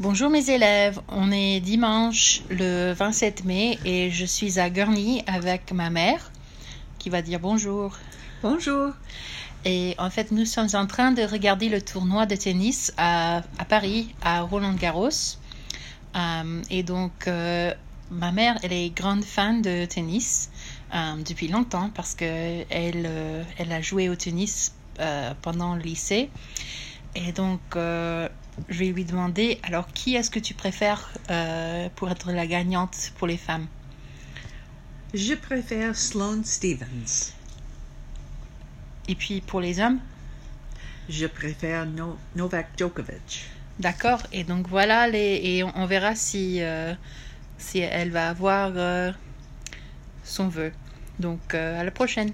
Bonjour mes élèves, on est dimanche le 27 mai et je suis à Gurney avec ma mère qui va dire bonjour. Bonjour. Et en fait, nous sommes en train de regarder le tournoi de tennis à, à Paris, à Roland Garros. Euh, et donc, euh, ma mère, elle est grande fan de tennis euh, depuis longtemps parce que elle, euh, elle a joué au tennis euh, pendant le lycée. Et donc, euh, je vais lui demander, alors qui est-ce que tu préfères euh, pour être la gagnante pour les femmes? Je préfère Sloane Stevens. Et puis pour les hommes? Je préfère No- Novak Djokovic. D'accord. Et donc voilà, les, et on, on verra si, euh, si elle va avoir son vœu. Donc à la prochaine.